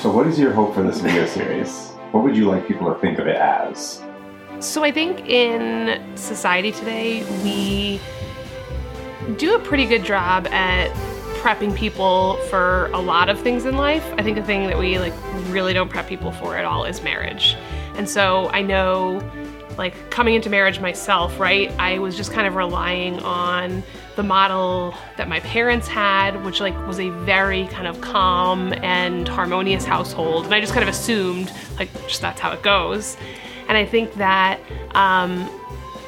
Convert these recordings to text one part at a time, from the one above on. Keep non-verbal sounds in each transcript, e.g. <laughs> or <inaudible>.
So, what is your hope for this video series? What would you like people to think of it as? So, I think in society today, we do a pretty good job at prepping people for a lot of things in life. I think the thing that we like really don't prep people for at all is marriage. And so I know like coming into marriage myself, right? I was just kind of relying on the model that my parents had, which like was a very kind of calm and harmonious household. And I just kind of assumed like just that's how it goes. And I think that um,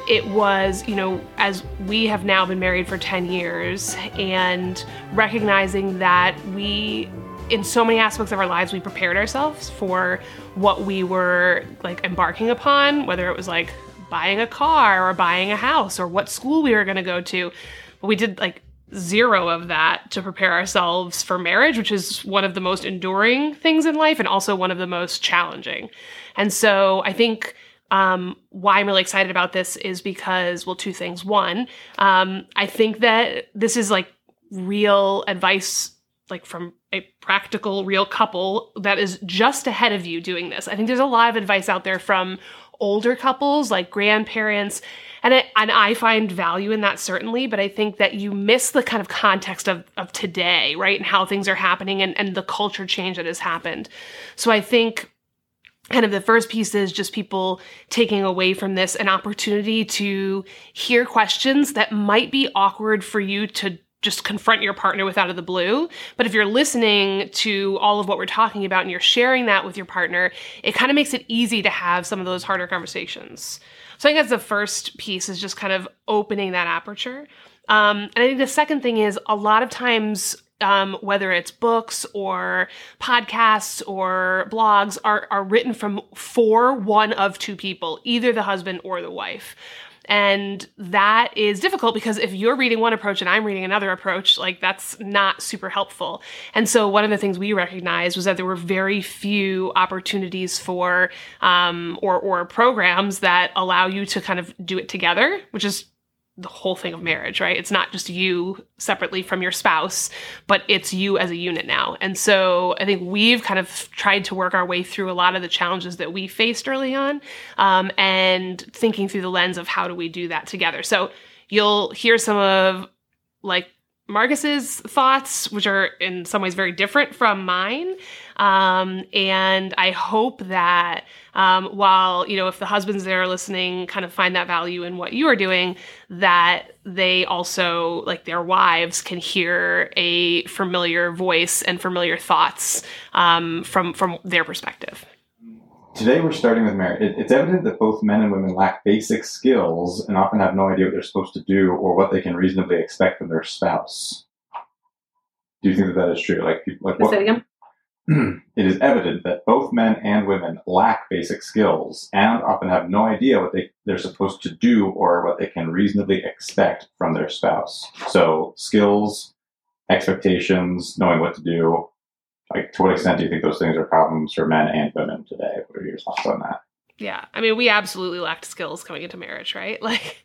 it was, you know, as we have now been married for 10 years and recognizing that we in so many aspects of our lives we prepared ourselves for what we were like embarking upon whether it was like buying a car or buying a house or what school we were going to go to but we did like zero of that to prepare ourselves for marriage which is one of the most enduring things in life and also one of the most challenging and so i think um, why I'm really excited about this is because, well, two things. One, um, I think that this is like real advice, like from a practical, real couple that is just ahead of you doing this. I think there's a lot of advice out there from older couples, like grandparents, and I, and I find value in that certainly, but I think that you miss the kind of context of, of today, right, and how things are happening and, and the culture change that has happened. So I think kind of the first piece is just people taking away from this an opportunity to hear questions that might be awkward for you to just confront your partner with out of the blue. But if you're listening to all of what we're talking about and you're sharing that with your partner, it kind of makes it easy to have some of those harder conversations. So I think that's the first piece is just kind of opening that aperture. Um, and I think the second thing is a lot of times um, whether it's books or podcasts or blogs, are, are written from for one of two people, either the husband or the wife. And that is difficult because if you're reading one approach and I'm reading another approach, like that's not super helpful. And so one of the things we recognized was that there were very few opportunities for um, or or programs that allow you to kind of do it together, which is the whole thing of marriage, right? It's not just you separately from your spouse, but it's you as a unit now. And so I think we've kind of tried to work our way through a lot of the challenges that we faced early on um, and thinking through the lens of how do we do that together. So you'll hear some of like Marcus's thoughts, which are in some ways very different from mine. Um, and I hope that um, while, you know, if the husbands that are listening kind of find that value in what you are doing, that they also, like their wives, can hear a familiar voice and familiar thoughts um, from, from their perspective. Today we're starting with marriage. It's evident that both men and women lack basic skills and often have no idea what they're supposed to do or what they can reasonably expect from their spouse. Do you think that that is true? Like, like what? Say again. <clears throat> it is evident that both men and women lack basic skills and often have no idea what they, they're supposed to do or what they can reasonably expect from their spouse. So, skills, expectations, knowing what to do, like to what extent do you think those things are problems for men and women today? What are your thoughts on that? Yeah, I mean, we absolutely lacked skills coming into marriage, right? <laughs> Like,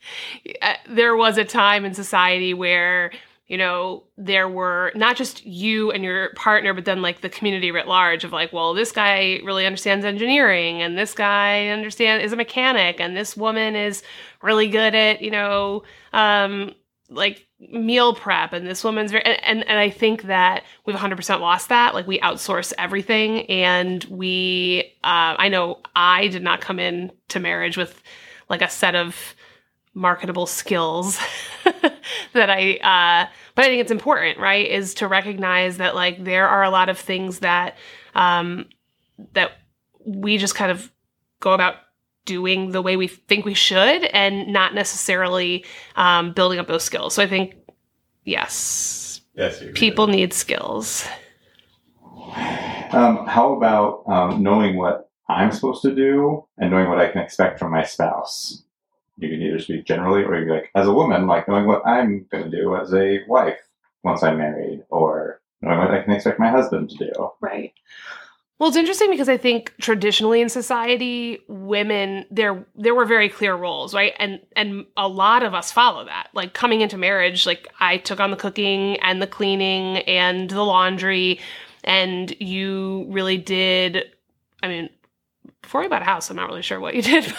uh, there was a time in society where, you know, there were not just you and your partner, but then like the community writ large of like, well, this guy really understands engineering, and this guy understand is a mechanic, and this woman is really good at, you know, um, like meal prep and this woman's very and, and, and i think that we've 100% lost that. Like we outsource everything and we uh, i know i did not come in to marriage with like a set of marketable skills <laughs> that i uh, but i think it's important right is to recognize that like there are a lot of things that um that we just kind of go about doing the way we think we should and not necessarily um, building up those skills. So I think, yes, yes people need skills. Um, how about um, knowing what I'm supposed to do and knowing what I can expect from my spouse? You can either speak generally or you like, as a woman, like knowing what I'm going to do as a wife once I'm married or knowing what I can expect my husband to do. Right. Well, it's interesting because I think traditionally in society, women there there were very clear roles, right? And and a lot of us follow that. Like coming into marriage, like I took on the cooking and the cleaning and the laundry, and you really did. I mean, before you bought a house, I'm not really sure what you did.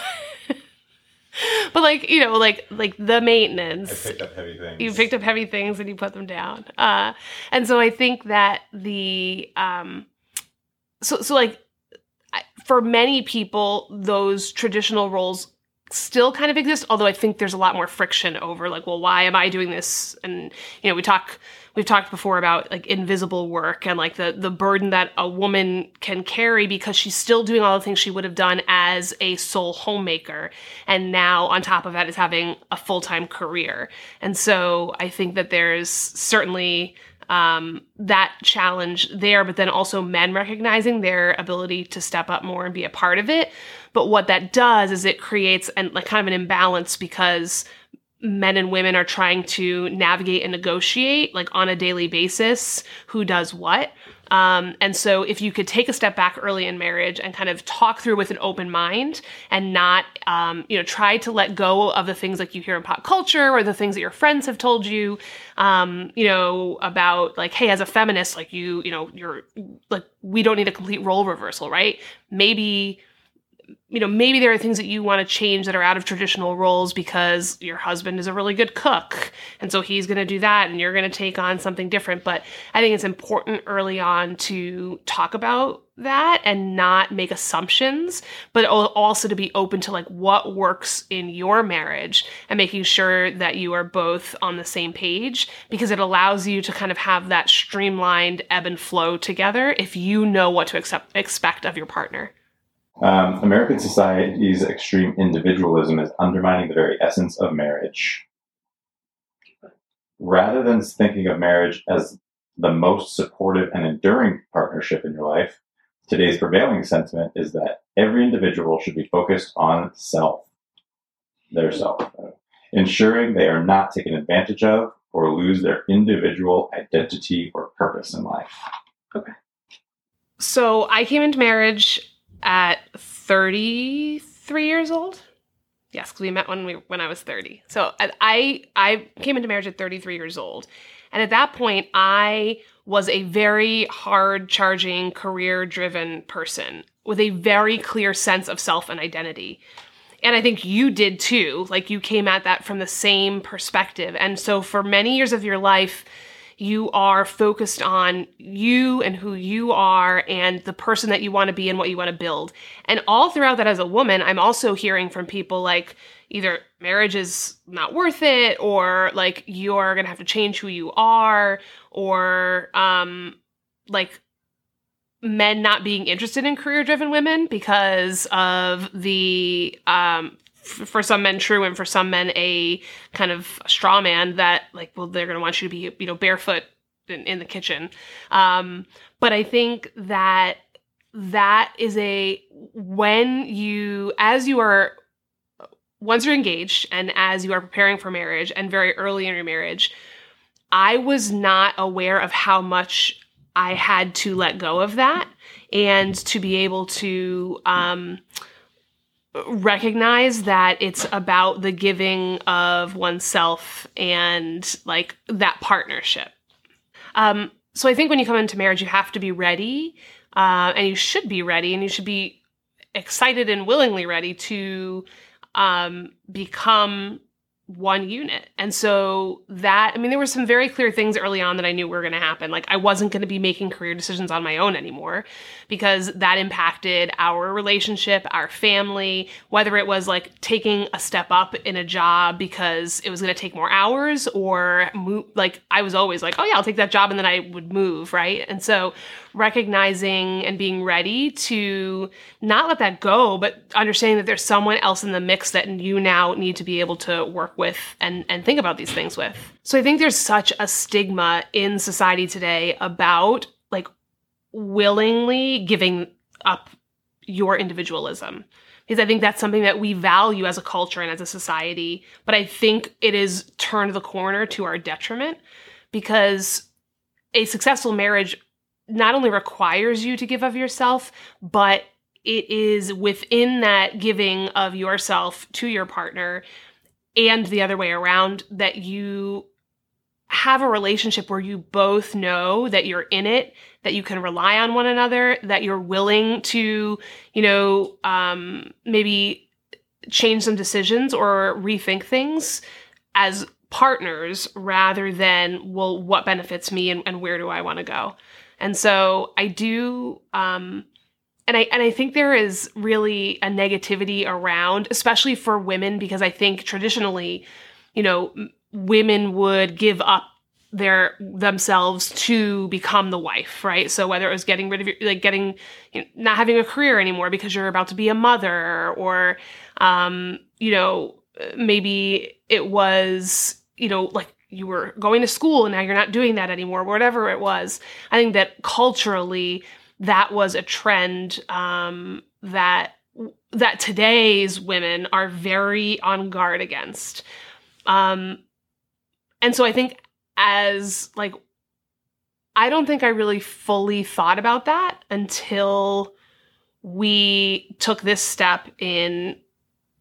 <laughs> but like you know like like the maintenance I picked up heavy things. you picked up heavy things and you put them down uh and so i think that the um so so like for many people those traditional roles still kind of exist although i think there's a lot more friction over like well why am i doing this? And you know we talk we've talked before about like invisible work and like the the burden that a woman can carry because she's still doing all the things she would have done as a sole homemaker. And now on top of that is having a full-time career. And so i think that there's certainly um, that challenge there but then also men recognizing their ability to step up more and be a part of it. But what that does is it creates an like kind of an imbalance because men and women are trying to navigate and negotiate like on a daily basis who does what um, and so if you could take a step back early in marriage and kind of talk through with an open mind and not um, you know try to let go of the things like you hear in pop culture or the things that your friends have told you um, you know about like hey as a feminist like you you know you're like we don't need a complete role reversal right? Maybe you know, maybe there are things that you want to change that are out of traditional roles because your husband is a really good cook. And so he's going to do that and you're going to take on something different. But I think it's important early on to talk about that and not make assumptions, but also to be open to like what works in your marriage and making sure that you are both on the same page because it allows you to kind of have that streamlined ebb and flow together if you know what to accept, expect of your partner. Um, American society's extreme individualism is undermining the very essence of marriage. Rather than thinking of marriage as the most supportive and enduring partnership in your life, today's prevailing sentiment is that every individual should be focused on self, their self, ensuring they are not taken advantage of or lose their individual identity or purpose in life. Okay. So I came into marriage at 33 years old. Yes, because we met when we when I was 30. So I- I came into marriage at 33 years old, and at that point I was a very hard charging, career driven person with a very clear sense of self and identity. And I think you did too. Like you came at that from the same perspective. And so for many years of your life, you are focused on you and who you are and the person that you want to be and what you want to build. And all throughout that as a woman, I'm also hearing from people like either marriage is not worth it or like you're going to have to change who you are or um like men not being interested in career driven women because of the um for some men true and for some men a kind of straw man that like well they're going to want you to be you know barefoot in, in the kitchen. Um but i think that that is a when you as you are once you're engaged and as you are preparing for marriage and very early in your marriage i was not aware of how much i had to let go of that and to be able to um recognize that it's about the giving of oneself and like that partnership. Um, so I think when you come into marriage, you have to be ready, uh, and you should be ready, and you should be excited and willingly ready to um, become one unit. And so that, I mean, there were some very clear things early on that I knew were going to happen. Like, I wasn't going to be making career decisions on my own anymore because that impacted our relationship, our family, whether it was like taking a step up in a job because it was going to take more hours or move. Like, I was always like, oh, yeah, I'll take that job and then I would move. Right. And so recognizing and being ready to not let that go, but understanding that there's someone else in the mix that you now need to be able to work with and, and think about these things with. So I think there's such a stigma in society today about like willingly giving up your individualism. Because I think that's something that we value as a culture and as a society. But I think it is turned the corner to our detriment because a successful marriage not only requires you to give of yourself, but it is within that giving of yourself to your partner and the other way around that you have a relationship where you both know that you're in it, that you can rely on one another, that you're willing to, you know, um, maybe change some decisions or rethink things as partners rather than, well, what benefits me and, and where do I want to go? And so I do, um, and I and I think there is really a negativity around, especially for women, because I think traditionally, you know, women would give up their themselves to become the wife, right? So whether it was getting rid of your, like getting, you know, not having a career anymore because you're about to be a mother, or, um, you know, maybe it was, you know, like you were going to school and now you're not doing that anymore, whatever it was. I think that culturally, that was a trend um, that that today's women are very on guard against. Um, and so I think as like I don't think I really fully thought about that until we took this step in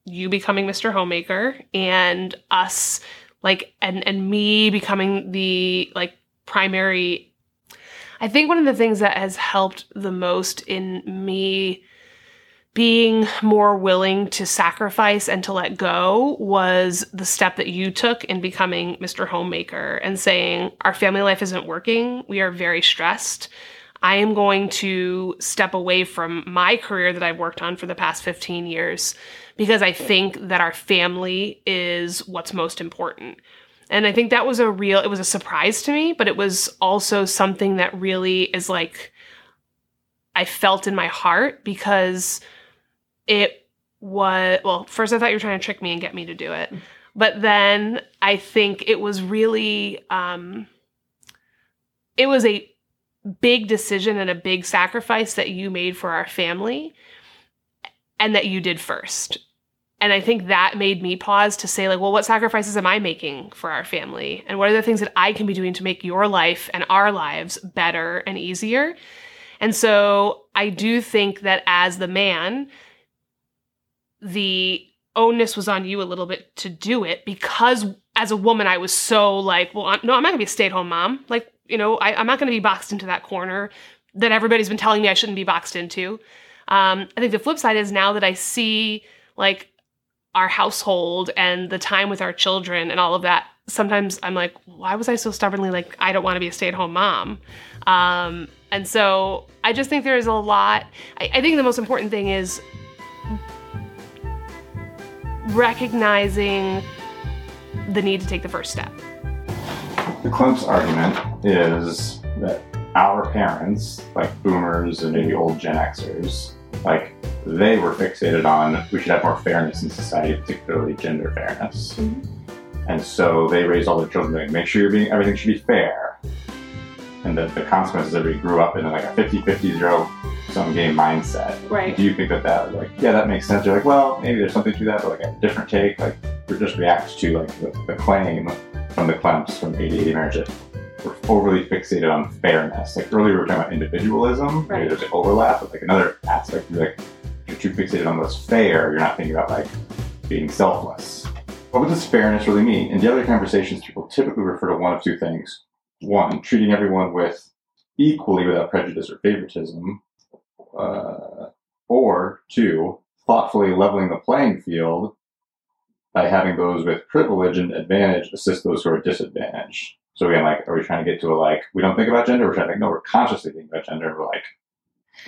you becoming Mr. Homemaker and us like and and me becoming the like primary I think one of the things that has helped the most in me being more willing to sacrifice and to let go was the step that you took in becoming Mr. Homemaker and saying, Our family life isn't working. We are very stressed. I am going to step away from my career that I've worked on for the past 15 years because I think that our family is what's most important. And I think that was a real, it was a surprise to me, but it was also something that really is like, I felt in my heart because it was well first i thought you were trying to trick me and get me to do it. But then i think it was really um it was a big decision and a big sacrifice that you made for our family and that you did first and i think that made me pause to say like well what sacrifices am i making for our family and what are the things that i can be doing to make your life and our lives better and easier and so i do think that as the man the onus was on you a little bit to do it because as a woman I was so like, well, I'm, no, I'm not gonna be a stay at home mom. Like, you know, I, am not gonna be boxed into that corner that everybody's been telling me I shouldn't be boxed into. Um, I think the flip side is now that I see like our household and the time with our children and all of that, sometimes I'm like, why was I so stubbornly like, I don't want to be a stay at home mom? Um, and so I just think there's a lot. I, I think the most important thing is recognizing the need to take the first step. The Klemps argument is that our parents, like boomers and maybe old Gen Xers, like they were fixated on we should have more fairness in society, particularly gender fairness. Mm-hmm. And so they raised all their children like, make sure you're being everything should be fair. And the, the consequences that we grew up in like a 50-50 zero sum game mindset. Right. Do you think that that like yeah that makes sense? You're like well maybe there's something to that, but like a different take. Like it just reacts to like the, the claim from the Klemps from 80 marriage that we're overly fixated on fairness. Like earlier we were talking about individualism. Right. There's an overlap, but like another aspect, like you're too fixated on what's fair. You're not thinking about like being selfless. What does fairness really mean? In the other conversations, people typically refer to one of two things. One, treating everyone with equally without prejudice or favoritism, uh, or two, thoughtfully leveling the playing field by having those with privilege and advantage assist those who are disadvantaged. So again, like, are we trying to get to a like we don't think about gender? We're trying to think no, we're consciously thinking about gender. We're like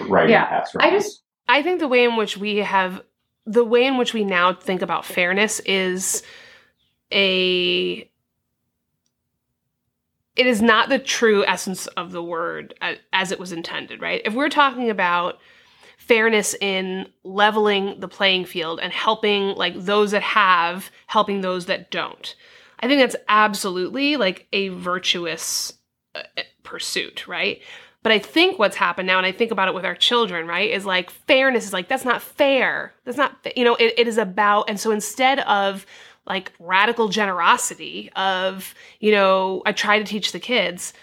right yeah, I just I think the way in which we have the way in which we now think about fairness is a it is not the true essence of the word as it was intended, right? If we're talking about fairness in leveling the playing field and helping like those that have helping those that don't. I think that's absolutely like a virtuous uh, pursuit, right? But I think what's happened now, and I think about it with our children, right, is like fairness is like, that's not fair. That's not, you know, it, it is about, and so instead of like radical generosity of, you know, I try to teach the kids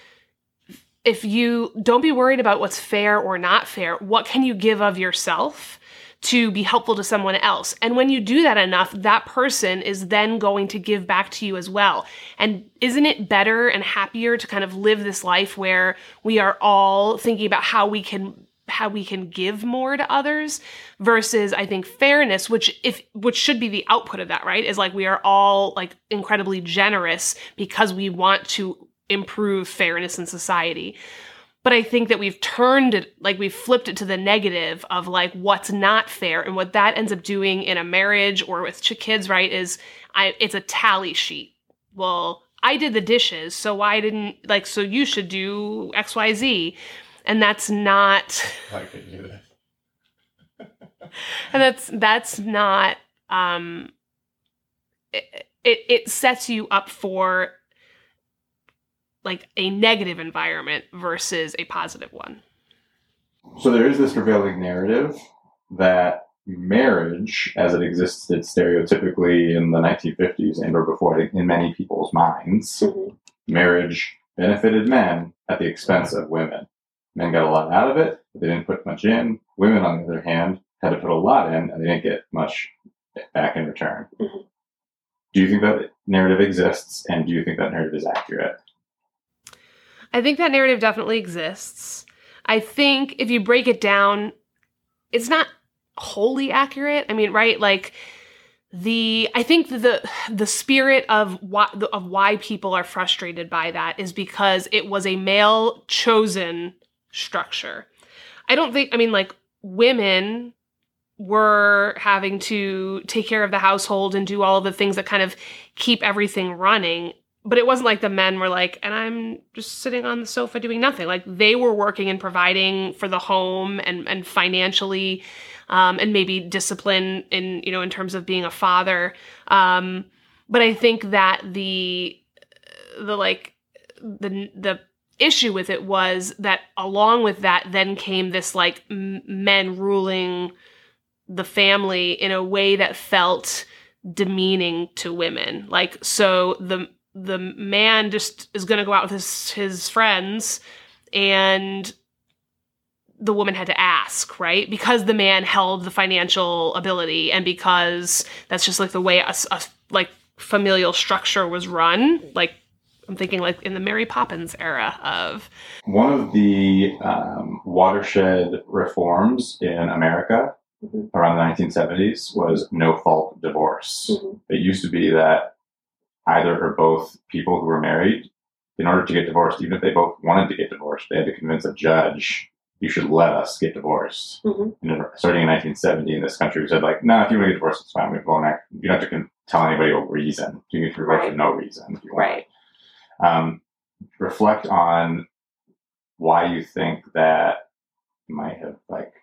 if you don't be worried about what's fair or not fair, what can you give of yourself to be helpful to someone else. And when you do that enough, that person is then going to give back to you as well. And isn't it better and happier to kind of live this life where we are all thinking about how we can how we can give more to others versus I think fairness which if which should be the output of that, right? Is like we are all like incredibly generous because we want to improve fairness in society but I think that we've turned it, like we've flipped it to the negative of like what's not fair. And what that ends up doing in a marriage or with kids, right, is I, it's a tally sheet. Well, I did the dishes, so why didn't, like, so you should do XYZ. And that's not. <laughs> I could do that. and that's, that's not, um, it, it, it sets you up for like a negative environment versus a positive one. So there is this prevailing narrative that marriage, as it existed stereotypically in the 1950s and or before, in many people's minds, mm-hmm. marriage benefited men at the expense of women. Men got a lot out of it, but they didn't put much in. Women, on the other hand, had to put a lot in, and they didn't get much back in return. Mm-hmm. Do you think that narrative exists, and do you think that narrative is accurate? I think that narrative definitely exists. I think if you break it down, it's not wholly accurate. I mean, right? Like the I think the the spirit of why of why people are frustrated by that is because it was a male chosen structure. I don't think I mean like women were having to take care of the household and do all the things that kind of keep everything running but it wasn't like the men were like, and I'm just sitting on the sofa doing nothing. Like they were working and providing for the home and and financially, um, and maybe discipline in you know in terms of being a father. Um, but I think that the the like the the issue with it was that along with that then came this like m- men ruling the family in a way that felt demeaning to women like so the the man just is going to go out with his his friends and the woman had to ask, right? Because the man held the financial ability and because that's just like the way a, a like familial structure was run, like I'm thinking like in the Mary Poppins era of one of the um, watershed reforms in America mm-hmm. around the 1970s was no fault divorce. Mm-hmm. It used to be that either or both people who were married, in order to get divorced, even if they both wanted to get divorced, they had to convince a judge, you should let us get divorced. Mm-hmm. starting in 1970 in this country, we said, like, no, if you want to get divorced, it's fine. We go back. You don't have to tell anybody a reason. You can get divorced right. for no reason if you want. Right. Um, reflect on why you think that might have, like,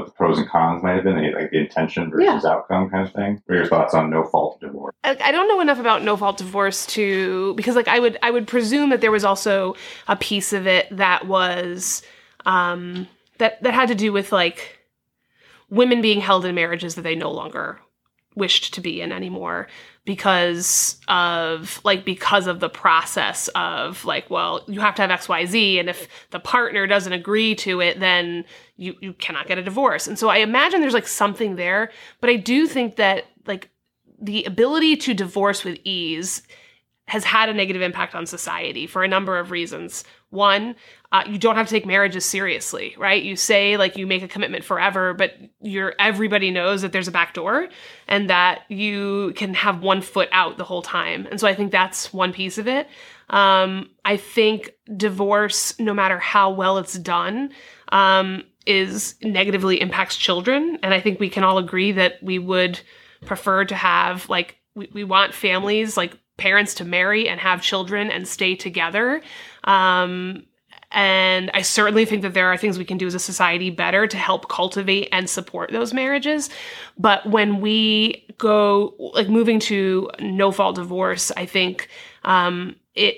what the pros and cons might have been, like the intention versus yeah. outcome kind of thing. What are your thoughts on no fault divorce? I, I don't know enough about no fault divorce to because like I would I would presume that there was also a piece of it that was um that that had to do with like women being held in marriages that they no longer wished to be in anymore because of like because of the process of like well you have to have xyz and if the partner doesn't agree to it then you you cannot get a divorce and so i imagine there's like something there but i do think that like the ability to divorce with ease has had a negative impact on society for a number of reasons. One, uh, you don't have to take marriages seriously, right? You say like you make a commitment forever, but you're everybody knows that there's a back door and that you can have one foot out the whole time. And so I think that's one piece of it. Um, I think divorce, no matter how well it's done, um, is negatively impacts children, and I think we can all agree that we would prefer to have like we, we want families like parents to marry and have children and stay together. Um, and I certainly think that there are things we can do as a society better to help cultivate and support those marriages. But when we go like moving to no fault divorce, I think um, it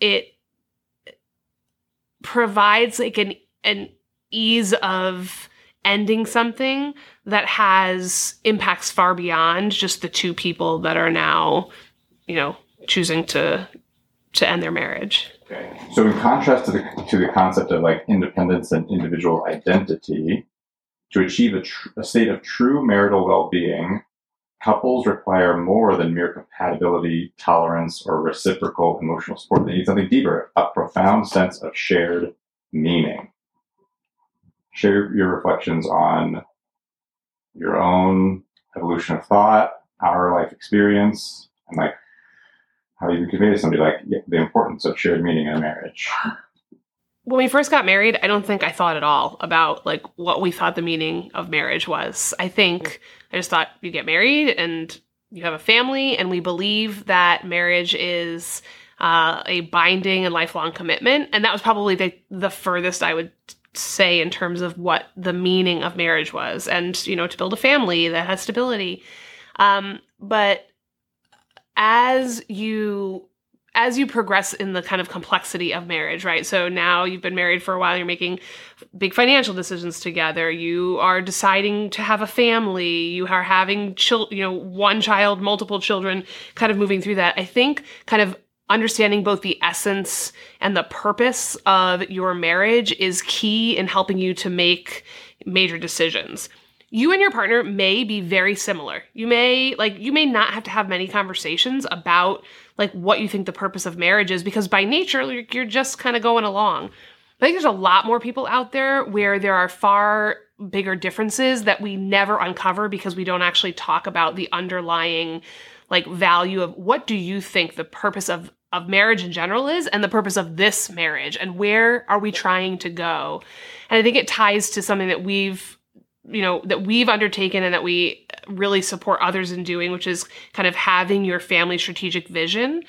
it provides like an an ease of ending something that has impacts far beyond just the two people that are now, you know, choosing to to end their marriage. Okay. So in contrast to the to the concept of like independence and individual identity, To achieve a, tr- a state of true marital well being, couples require more than mere compatibility, tolerance, or reciprocal emotional support. They need something deeper, a profound sense of shared meaning. Share your reflections on your own evolution of thought, our life experience, and like how you convey to somebody like the importance of shared meaning in a marriage. <sighs> When we first got married, I don't think I thought at all about like what we thought the meaning of marriage was. I think I just thought you get married and you have a family, and we believe that marriage is uh, a binding and lifelong commitment. And that was probably the the furthest I would say in terms of what the meaning of marriage was, and you know, to build a family that has stability. Um, but as you as you progress in the kind of complexity of marriage, right? So now you've been married for a while, you're making big financial decisions together. You are deciding to have a family. You are having chil- you know, one child, multiple children, kind of moving through that. I think kind of understanding both the essence and the purpose of your marriage is key in helping you to make major decisions you and your partner may be very similar. You may like you may not have to have many conversations about like what you think the purpose of marriage is because by nature you're just kind of going along. I think there's a lot more people out there where there are far bigger differences that we never uncover because we don't actually talk about the underlying like value of what do you think the purpose of of marriage in general is and the purpose of this marriage and where are we trying to go. And I think it ties to something that we've you know that we've undertaken and that we really support others in doing which is kind of having your family strategic vision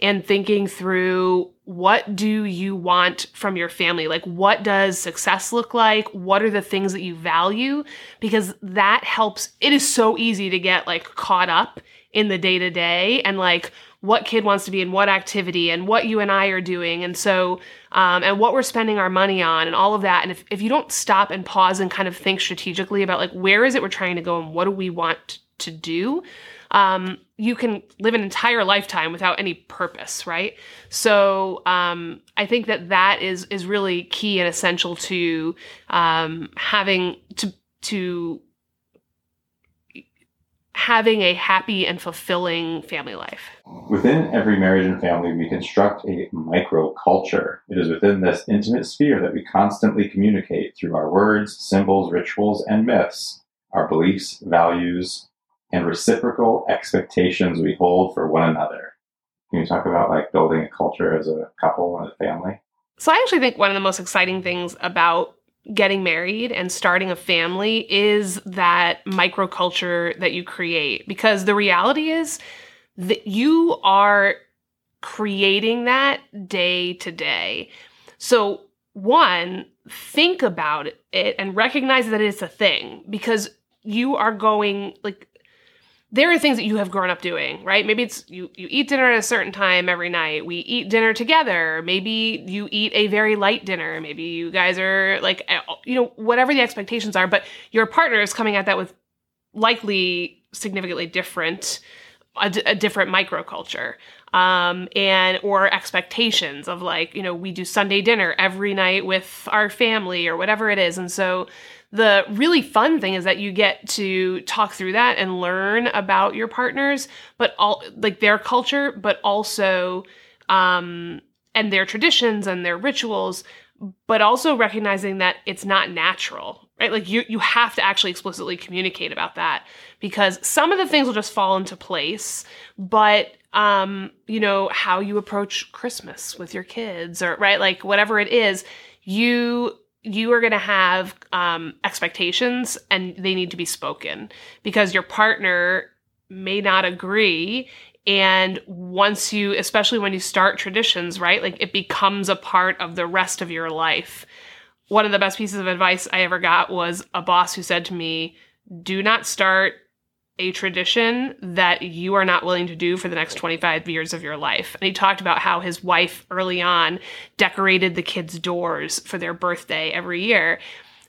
and thinking through what do you want from your family? Like what does success look like? What are the things that you value? Because that helps it is so easy to get like caught up in the day to day and like what kid wants to be in what activity and what you and I are doing. And so, um, and what we're spending our money on and all of that. And if, if you don't stop and pause and kind of think strategically about like, where is it we're trying to go and what do we want to do? Um, you can live an entire lifetime without any purpose, right? So um, I think that that is is really key and essential to um, having to to having a happy and fulfilling family life. Within every marriage and family, we construct a microculture. It is within this intimate sphere that we constantly communicate through our words, symbols, rituals, and myths, our beliefs, values, and reciprocal expectations we hold for one another. Can you talk about like building a culture as a couple and a family? So I actually think one of the most exciting things about getting married and starting a family is that microculture that you create because the reality is that you are creating that day to day. So, one, think about it and recognize that it's a thing because you are going like there are things that you have grown up doing, right? Maybe it's you you eat dinner at a certain time every night. We eat dinner together. Maybe you eat a very light dinner. Maybe you guys are like you know whatever the expectations are, but your partner is coming at that with likely significantly different a, a different microculture um, and or expectations of like you know we do Sunday dinner every night with our family or whatever it is, and so the really fun thing is that you get to talk through that and learn about your partners, but all like their culture, but also um, and their traditions and their rituals, but also recognizing that it's not natural, right? Like you you have to actually explicitly communicate about that because some of the things will just fall into place, but um, you know, how you approach Christmas with your kids or right, like whatever it is, you you are going to have um, expectations and they need to be spoken because your partner may not agree. And once you especially when you start traditions right like it becomes a part of the rest of your life. One of the best pieces of advice i ever got was a boss who said to me do not start a tradition that you are not willing to do for the next 25 years of your life. And he talked about how his wife early on decorated the kids' doors for their birthday every year.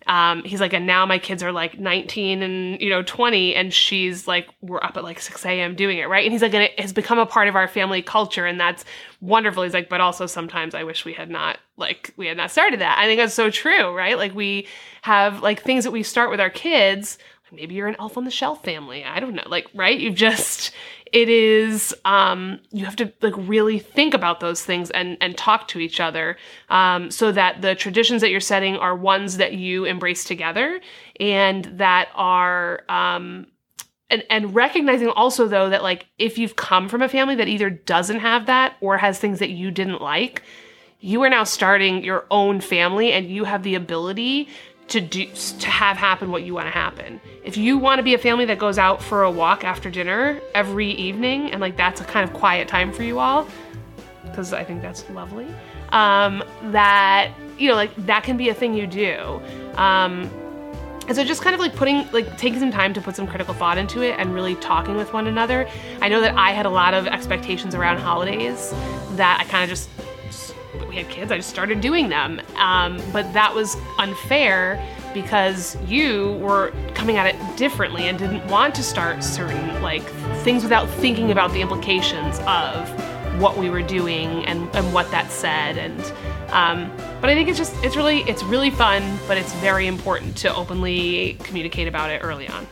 um, he's like, and now my kids are like 19 and you know 20, and she's like, we're up at like 6 a.m. doing it, right? And he's like, and it has become a part of our family culture, and that's wonderful. He's like, but also sometimes I wish we had not like we had not started that. I think that's so true, right? Like we have like things that we start with our kids. Maybe you're an elf on the shelf family. I don't know. Like, right? You've just it is um, you have to like really think about those things and and talk to each other um, so that the traditions that you're setting are ones that you embrace together and that are um, and and recognizing also though that like if you've come from a family that either doesn't have that or has things that you didn't like you are now starting your own family and you have the ability to do to have happen what you want to happen. If you want to be a family that goes out for a walk after dinner every evening and like that's a kind of quiet time for you all because I think that's lovely. Um, that you know like that can be a thing you do. Um, and so just kind of like putting like taking some time to put some critical thought into it and really talking with one another. I know that I had a lot of expectations around holidays that I kind of just we had kids, I just started doing them. Um, but that was unfair because you were coming at it differently and didn't want to start certain like things without thinking about the implications of what we were doing and, and what that said and um, but I think it's just it's really it's really fun but it's very important to openly communicate about it early on.